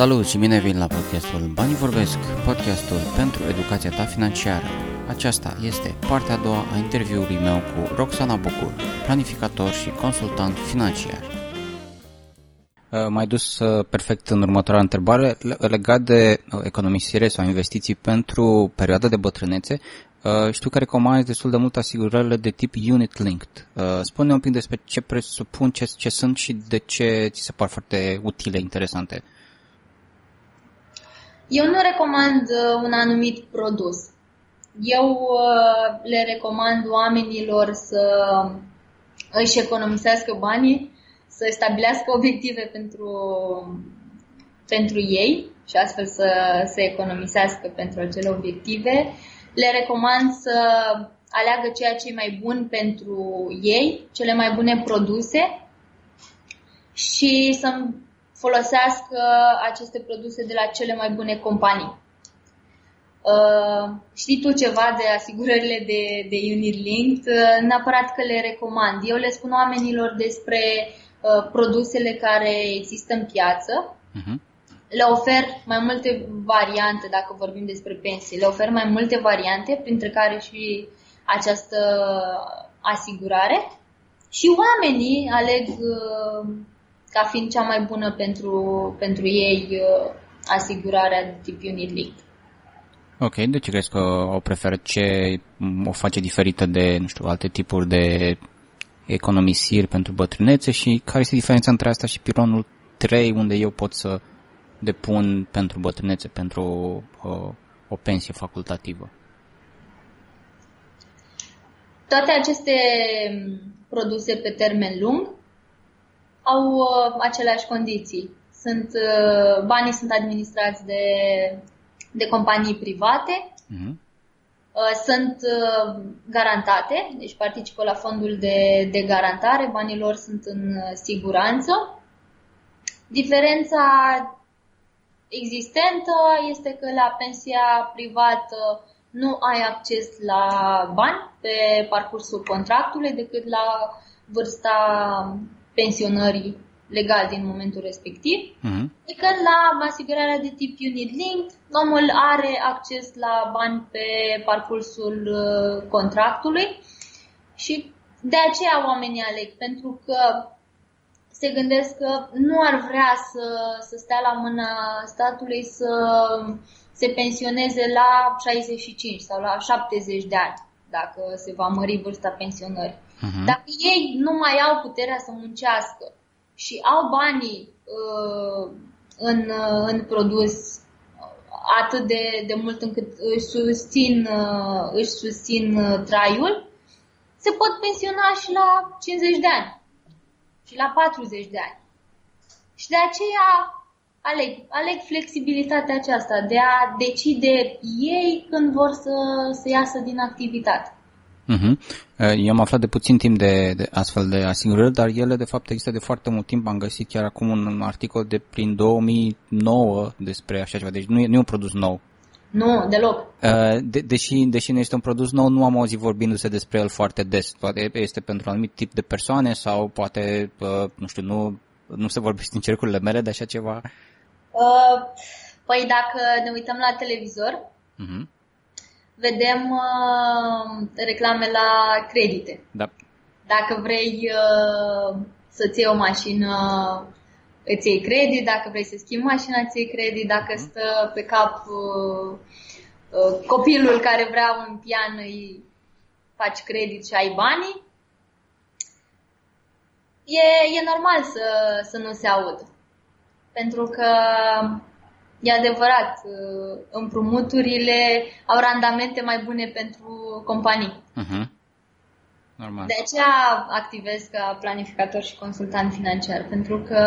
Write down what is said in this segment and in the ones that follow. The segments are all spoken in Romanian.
Salut și bine vin la podcastul Banii Vorbesc, podcastul pentru educația ta financiară. Aceasta este partea a doua a interviului meu cu Roxana Bucur, planificator și consultant financiar. Uh, mai dus uh, perfect în următoarea întrebare legat de uh, economisire sau investiții pentru perioada de bătrânețe. Știu că recomanzi destul de mult asigurările de tip unit linked. Spune un pic despre ce presupun, ce, ce sunt și de ce ți se par foarte utile, interesante. Eu nu recomand un anumit produs. Eu le recomand oamenilor să își economisească banii să stabilească obiective pentru, pentru ei și astfel să se economisească pentru acele obiective. Le recomand să aleagă ceea ce e mai bun pentru ei, cele mai bune produse și să folosească aceste produse de la cele mai bune companii. Uh, știi tu ceva de asigurările de, de Unit Linked? Uh, neapărat că le recomand. Eu le spun oamenilor despre Uh, produsele care există în piață. Uh-huh. Le ofer mai multe variante, dacă vorbim despre pensii, le ofer mai multe variante, printre care și această asigurare. Și oamenii aleg uh, ca fiind cea mai bună pentru, pentru ei uh, asigurarea de tip Unit Link. Ok, de ce crezi că o preferă? Ce o face diferită de, nu știu, alte tipuri de economisiri pentru bătrânețe și care este diferența între asta și pilonul 3 unde eu pot să depun pentru bătrânețe, pentru o, o pensie facultativă? Toate aceste produse pe termen lung au uh, aceleași condiții. Sunt, uh, banii sunt administrați de, de companii private, uh-huh. Uh, sunt uh, garantate, deci participă la fondul de, de garantare, banii lor sunt în uh, siguranță. Diferența existentă este că la pensia privată nu ai acces la bani pe parcursul contractului decât la vârsta pensionării legal din momentul respectiv. Uh-huh. Adică la asigurarea de tip unit linked, omul are acces la bani pe parcursul uh, contractului și de aceea oamenii aleg, pentru că se gândesc că nu ar vrea să, să stea la mâna statului să se pensioneze la 65 sau la 70 de ani, dacă se va mări vârsta pensionării. Uh-huh. Dacă ei nu mai au puterea să muncească și au banii uh, în, uh, în produs atât de, de mult încât își susțin, uh, își susțin uh, traiul, se pot pensiona și la 50 de ani și la 40 de ani. Și de aceea aleg, aleg flexibilitatea aceasta de a decide ei când vor să, să iasă din activitate. Uh-huh. Eu am aflat de puțin timp de, de astfel de asigurări, dar ele de fapt există de foarte mult timp. Am găsit chiar acum un articol de prin 2009 despre așa ceva, deci nu e, nu e un produs nou. Nu, deloc. Uh, de, deși, deși nu este un produs nou, nu am auzit vorbindu-se despre el foarte des. Poate este pentru un anumit tip de persoane sau poate, uh, nu știu, nu, nu se vorbește în cercurile mele de așa ceva. Uh, păi dacă ne uităm la televizor, uh-huh vedem uh, reclame la credite. Da. Dacă vrei uh, să-ți iei o mașină, îți iei credit, dacă vrei să schimbi mașina, îți iei credit, dacă uh-huh. stă pe cap uh, uh, copilul care vrea un pian, îi faci credit și ai banii, e, e normal să, să nu se audă. Pentru că E adevărat, uh, împrumuturile au randamente mai bune pentru companii. Uh-huh. Normal. De aceea activez ca planificator și consultant financiar, pentru că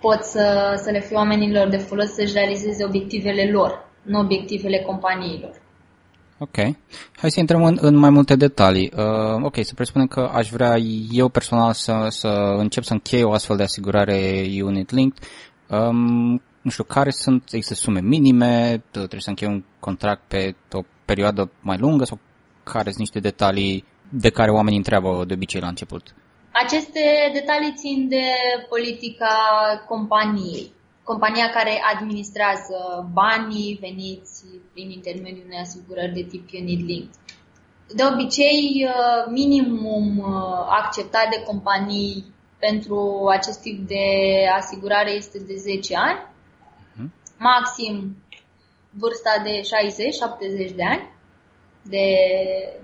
pot să, să le fiu oamenilor de folos să-și realizeze obiectivele lor, nu obiectivele companiilor. Ok. Hai să intrăm în, în mai multe detalii. Uh, ok, să presupunem că aș vrea eu personal să, să încep să închei o astfel de asigurare unit linked. Um, nu știu, care sunt, există sume minime, trebuie să închei un contract pe o perioadă mai lungă sau care sunt niște detalii de care oamenii întreabă de obicei la început? Aceste detalii țin de politica companiei. Compania care administrează banii veniți prin intermediul unei asigurări de tip unit link. De obicei, uh, minimum uh, acceptat de companii pentru acest tip de asigurare este de 10 ani, uh-huh. maxim vârsta de 60-70 de ani de,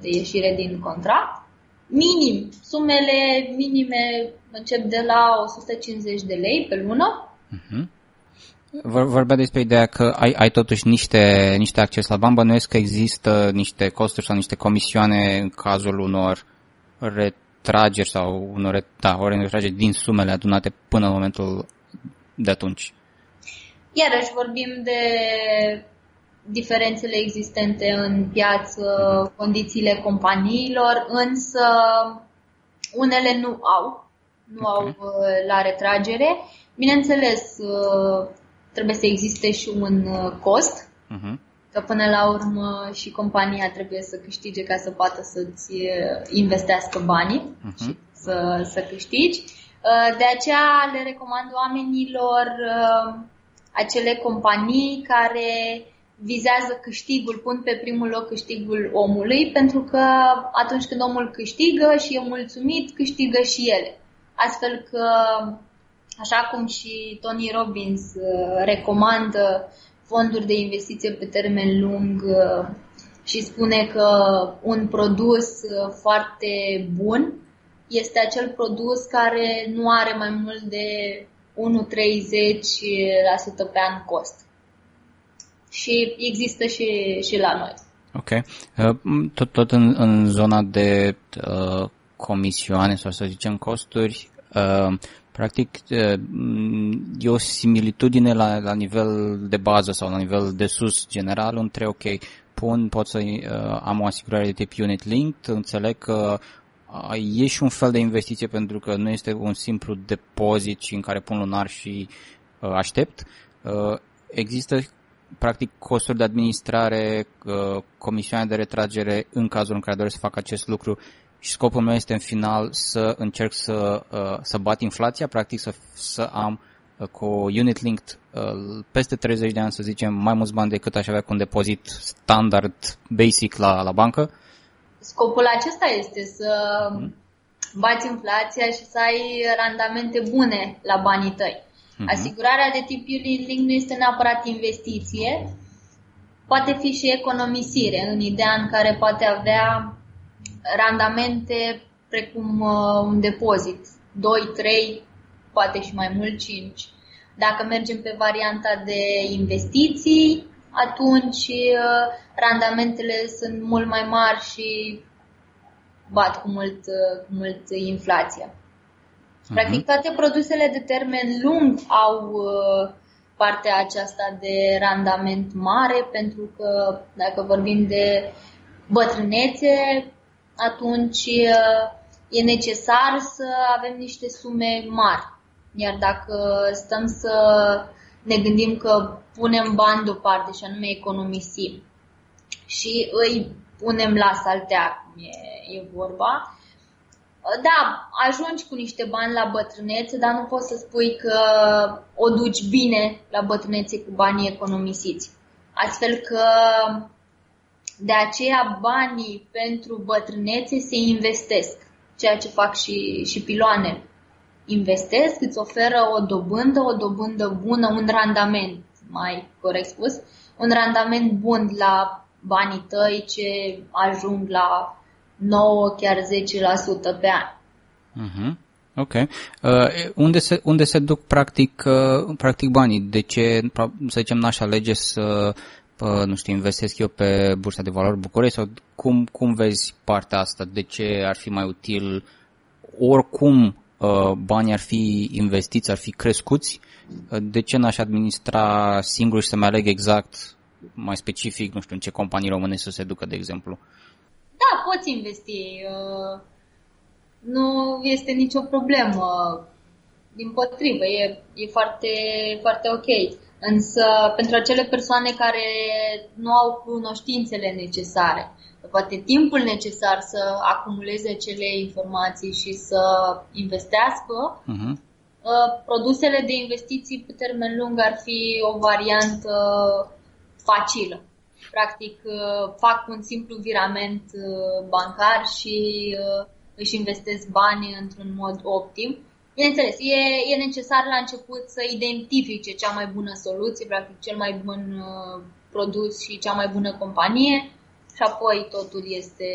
de ieșire din contract. Minim, sumele minime încep de la 150 de lei pe lună. Uh-huh. Vorbea despre ideea că ai, ai totuși niște, niște acces la bani, bănuiesc că există niște costuri sau niște comisioane în cazul unor retrageri sau unor, da, ori retrageri din sumele adunate până în momentul de atunci. Iarăși vorbim de diferențele existente în piață, condițiile companiilor, însă unele nu au, nu okay. au uh, la retragere. Bineînțeles, uh, trebuie să existe și un uh, cost, uh-huh. că până la urmă și compania trebuie să câștige ca să poată să-ți investească banii uh-huh. și să, să câștigi. De aceea le recomand oamenilor acele companii care vizează câștigul, pun pe primul loc câștigul omului, pentru că atunci când omul câștigă și e mulțumit, câștigă și ele. Astfel că, așa cum și Tony Robbins uh, recomandă fonduri de investiție pe termen lung uh, și spune că un produs uh, foarte bun este acel produs care nu are mai mult de 1,30% pe an cost și există și, și la noi. Ok. Uh, tot, tot în, în zona de uh, comisioane sau să zicem costuri, uh, practic uh, e o similitudine la, la nivel de bază sau la nivel de sus general între, ok, pun, pot să uh, am o asigurare de tip unit linked, înțeleg că uh, e și un fel de investiție pentru că nu este un simplu depozit și în care pun lunar și uh, aștept. Uh, există practic costuri de administrare, uh, comisioane de retragere în cazul în care doresc să fac acest lucru și scopul meu este în final să încerc să, uh, să bat inflația, practic să, să am uh, cu unit linked peste 30 de ani, să zicem, mai mulți bani decât aș avea cu un depozit standard, basic la, la bancă? Scopul acesta este să hmm. bați inflația și să ai randamente bune la banii tăi. Uh-huh. Asigurarea de tip unit link nu este neapărat investiție, poate fi și economisire, în ideea în care poate avea randamente precum uh, un depozit, 2, 3, poate și mai mult 5. Dacă mergem pe varianta de investiții, atunci uh, randamentele sunt mult mai mari și bat cu mult, uh, cu mult inflația. Practic mhm. toate produsele de termen lung au uh, partea aceasta de randament mare pentru că dacă vorbim de bătrânețe, atunci uh, e necesar să avem niște sume mari. Iar dacă stăm să ne gândim că punem bani deoparte și anume economisim și îi punem la saltea, cum e, e vorba, da, ajungi cu niște bani la bătrânețe, dar nu poți să spui că o duci bine la bătrânețe cu banii economisiți. Astfel că de aceea banii pentru bătrânețe se investesc, ceea ce fac și, și piloane. Investesc, îți oferă o dobândă, o dobândă bună, un randament, mai corect spus, un randament bun la banii tăi ce ajung la 9, chiar 10% pe an. Uh-huh. Ok. Uh, unde, se, unde se duc practic, uh, practic banii? De ce, să zicem, n-aș alege să, uh, nu știu, investesc eu pe Bursa de Valori București sau cum, cum vezi partea asta? De ce ar fi mai util oricum uh, banii ar fi investiți, ar fi crescuți? Uh, de ce n-aș administra singur și să-mi aleg exact mai specific, nu știu, în ce companii române să se ducă, de exemplu? Da, poți investi. Uh, nu este nicio problemă. Din potrivă, e, e foarte, foarte ok. Însă, pentru acele persoane care nu au cunoștințele necesare, poate timpul necesar să acumuleze acele informații și să investească, uh-huh. produsele de investiții pe termen lung ar fi o variantă facilă. Practic, fac un simplu virament bancar și își investesc bani într-un mod optim. Bineînțeles, e, e necesar la început să identifice cea mai bună soluție, practic cel mai bun produs și cea mai bună companie și apoi totul este,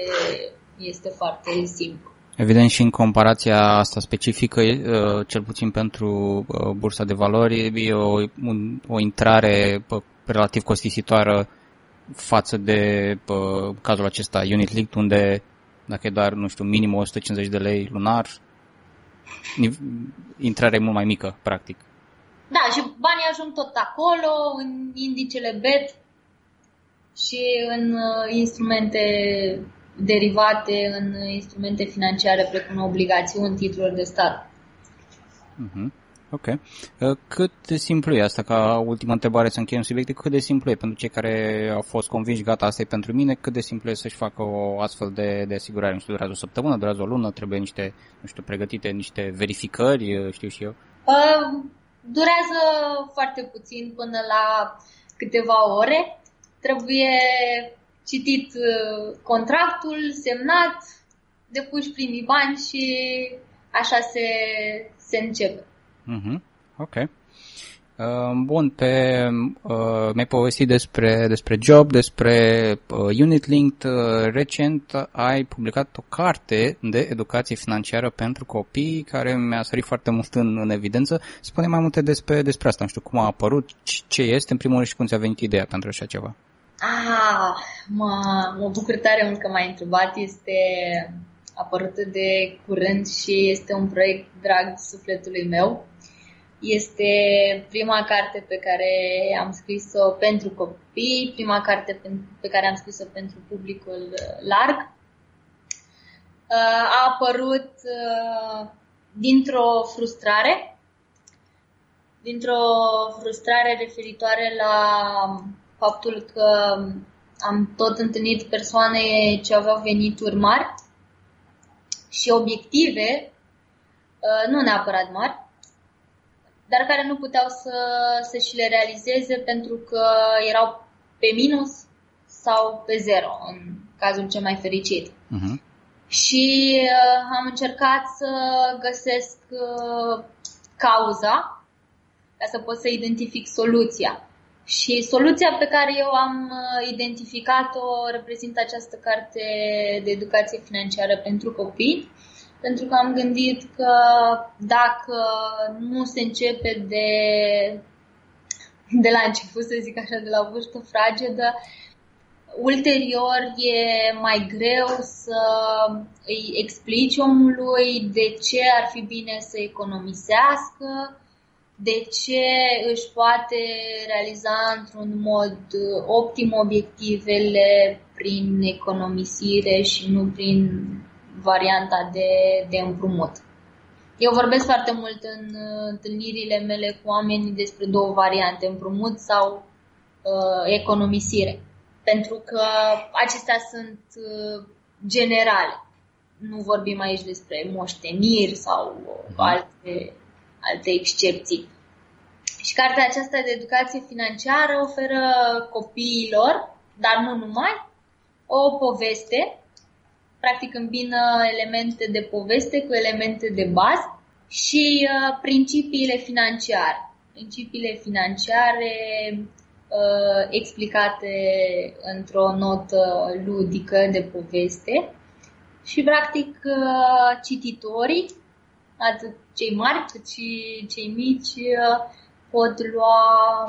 este foarte simplu. Evident și în comparația asta specifică, cel puțin pentru bursa de valori, e o, un, o intrare relativ costisitoare față de cazul acesta Unit Link, unde dacă e doar, nu știu, minim 150 de lei lunar, intrarea e mult mai mică, practic. Da, și banii ajung tot acolo, în indicele BET și în uh, instrumente derivate, în instrumente financiare precum obligațiuni, titluri de stat. Uh-huh. Ok. Uh, cât de simplu e asta, ca ultima întrebare să încheiem subiectul, cât de simplu e pentru cei care au fost convinși, gata, asta e pentru mine, cât de simplu e să-și facă o astfel de, de asigurare? Nu știu, durează o săptămână, durează o lună, trebuie niște, nu știu, pregătite niște verificări, uh, știu și eu? Uh, durează foarte puțin până la câteva ore. Trebuie citit uh, contractul, semnat, depuși primii bani și așa se, se începe. Mm-hmm. Ok. Uh, bun, pe, uh, mi-ai povestit despre, despre job, despre uh, Unit Linked. Uh, recent ai publicat o carte de educație financiară pentru copii care mi-a sărit foarte mult în, în evidență. Spune mai multe despre, despre asta. Nu știu cum a apărut, ce este, în primul rând și cum ți-a venit ideea pentru așa ceva. Ah, mă, mă bucur tare mult că m-ai întrebat. Este apărută de curând și este un proiect drag sufletului meu. Este prima carte pe care am scris-o pentru copii, prima carte pe care am scris-o pentru publicul larg. Uh, a apărut uh, dintr-o frustrare, dintr-o frustrare referitoare la faptul că am tot întâlnit persoane ce aveau venituri mari și obiective, uh, nu neapărat mari, dar care nu puteau să, să și le realizeze pentru că erau pe minus sau pe zero, în cazul cel mai fericit. Uh-huh. Și uh, am încercat să găsesc uh, cauza ca să pot să identific soluția. Și soluția pe care eu am uh, identificat-o reprezintă această carte de educație financiară pentru copii, pentru că am gândit că dacă nu se începe de, de la început, să zic așa, de la vârstă fragedă, ulterior e mai greu să îi explici omului de ce ar fi bine să economisească, de ce își poate realiza într-un mod optim obiectivele prin economisire și nu prin varianta de, de împrumut. Eu vorbesc foarte mult în întâlnirile mele cu oamenii despre două variante, împrumut sau uh, economisire. Pentru că acestea sunt uh, generale. Nu vorbim aici despre moșteniri sau alte, alte excepții. Și cartea aceasta de educație financiară oferă copiilor, dar nu numai, o poveste practic îmbină elemente de poveste cu elemente de bază și uh, principiile financiare. Principiile financiare uh, explicate într-o notă ludică de poveste și practic uh, cititorii, atât cei mari cât și cei mici, uh, pot lua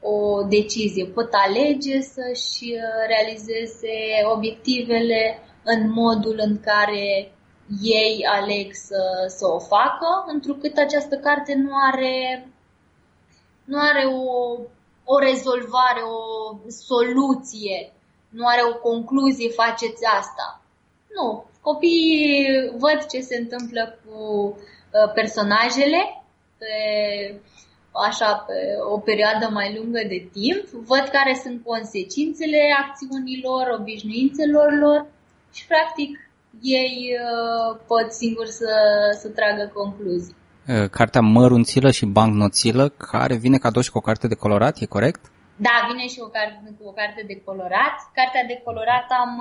o decizie, pot alege să-și uh, realizeze obiectivele în modul în care ei aleg să, să o facă, întrucât această carte nu are, nu are o, o rezolvare, o soluție, nu are o concluzie, faceți asta. Nu. Copiii văd ce se întâmplă cu uh, personajele pe, așa, pe o perioadă mai lungă de timp, văd care sunt consecințele acțiunilor, obișnuințelor lor și practic ei uh, pot singuri să, să tragă concluzii. cartea Mărunțilă și Bancnoțilă, care vine cadou și cu o carte de colorat, e corect? Da, vine și o carte, cu o carte de colorat. Cartea de colorat am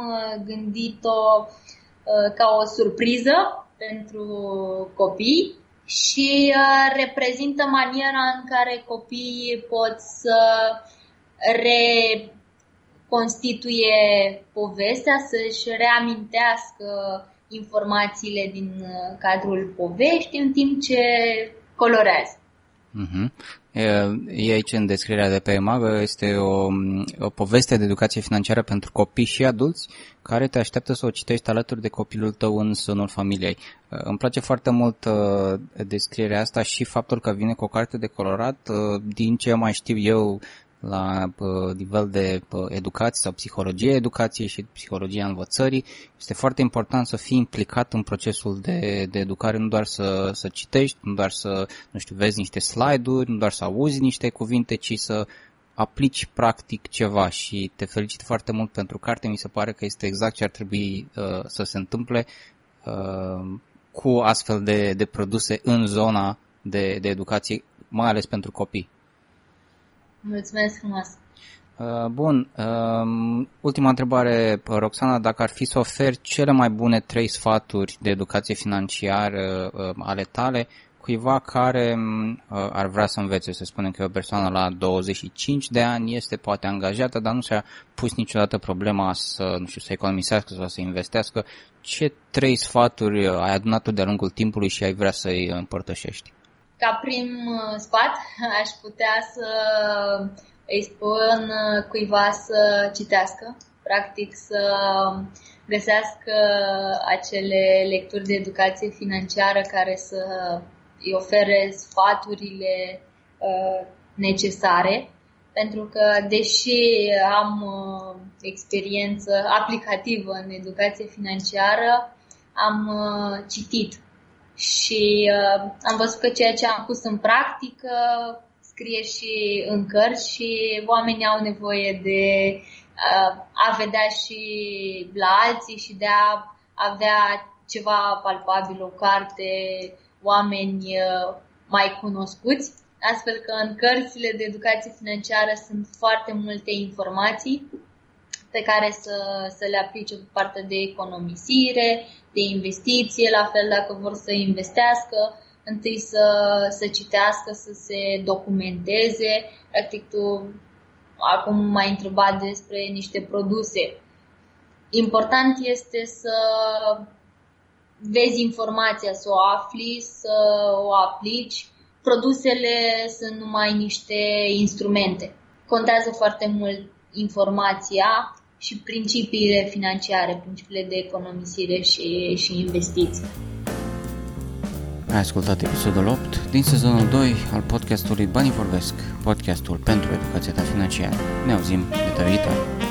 gândit-o ca o surpriză pentru copii și reprezintă maniera în care copiii pot să reconstituie povestea, să-și reamintească informațiile din uh, cadrul poveștii în timp ce colorează. Uh-huh. E aici în descrierea de pe EMAG, este o, o poveste de educație financiară pentru copii și adulți care te așteaptă să o citești alături de copilul tău în sânul familiei. Îmi place foarte mult uh, descrierea asta și faptul că vine cu o carte de colorat. Uh, din ce mai știu eu la uh, nivel de uh, educație sau psihologie educației și psihologia învățării. Este foarte important să fii implicat în procesul de, de educare, nu doar să, să citești, nu doar să, nu știu, vezi niște slide-uri, nu doar să auzi niște cuvinte, ci să aplici practic ceva și te felicit foarte mult pentru carte, mi se pare că este exact ce ar trebui uh, să se întâmple uh, cu astfel de, de produse în zona de, de educație, mai ales pentru copii. Mulțumesc frumos! Uh, bun, um, ultima întrebare, Roxana, dacă ar fi să oferi cele mai bune trei sfaturi de educație financiară uh, ale tale cuiva care um, uh, ar vrea să învețe, să spunem că e o persoană la 25 de ani, este poate angajată, dar nu și-a pus niciodată problema să, nu știu, să economisească sau să investească, ce trei sfaturi ai adunat de-a lungul timpului și ai vrea să-i împărtășești? Ca prim uh, sfat, aș putea să îi spun uh, cuiva să citească, practic să găsească acele lecturi de educație financiară care să îi ofere sfaturile uh, necesare, pentru că deși am experiență aplicativă în educație financiară, am citit și uh, am văzut că ceea ce am pus în practică scrie și în cărți și oamenii au nevoie de uh, a vedea și la alții și de a avea ceva palpabil, o carte, oameni uh, mai cunoscuți, astfel că în cărțile de educație financiară sunt foarte multe informații pe care să, să le aplice pe partea de economisire, de investiție, la fel dacă vor să investească, întâi să, să citească, să se documenteze. Practic tu acum m-ai întrebat despre niște produse. Important este să vezi informația, să o afli, să o aplici. Produsele sunt numai niște instrumente. Contează foarte mult informația, și principiile financiare, principiile de economisire și, și investiții. Ai ascultat episodul 8 din sezonul 2 al podcastului Banii Vorbesc, podcastul pentru educația ta financiară. Ne auzim data viitoare!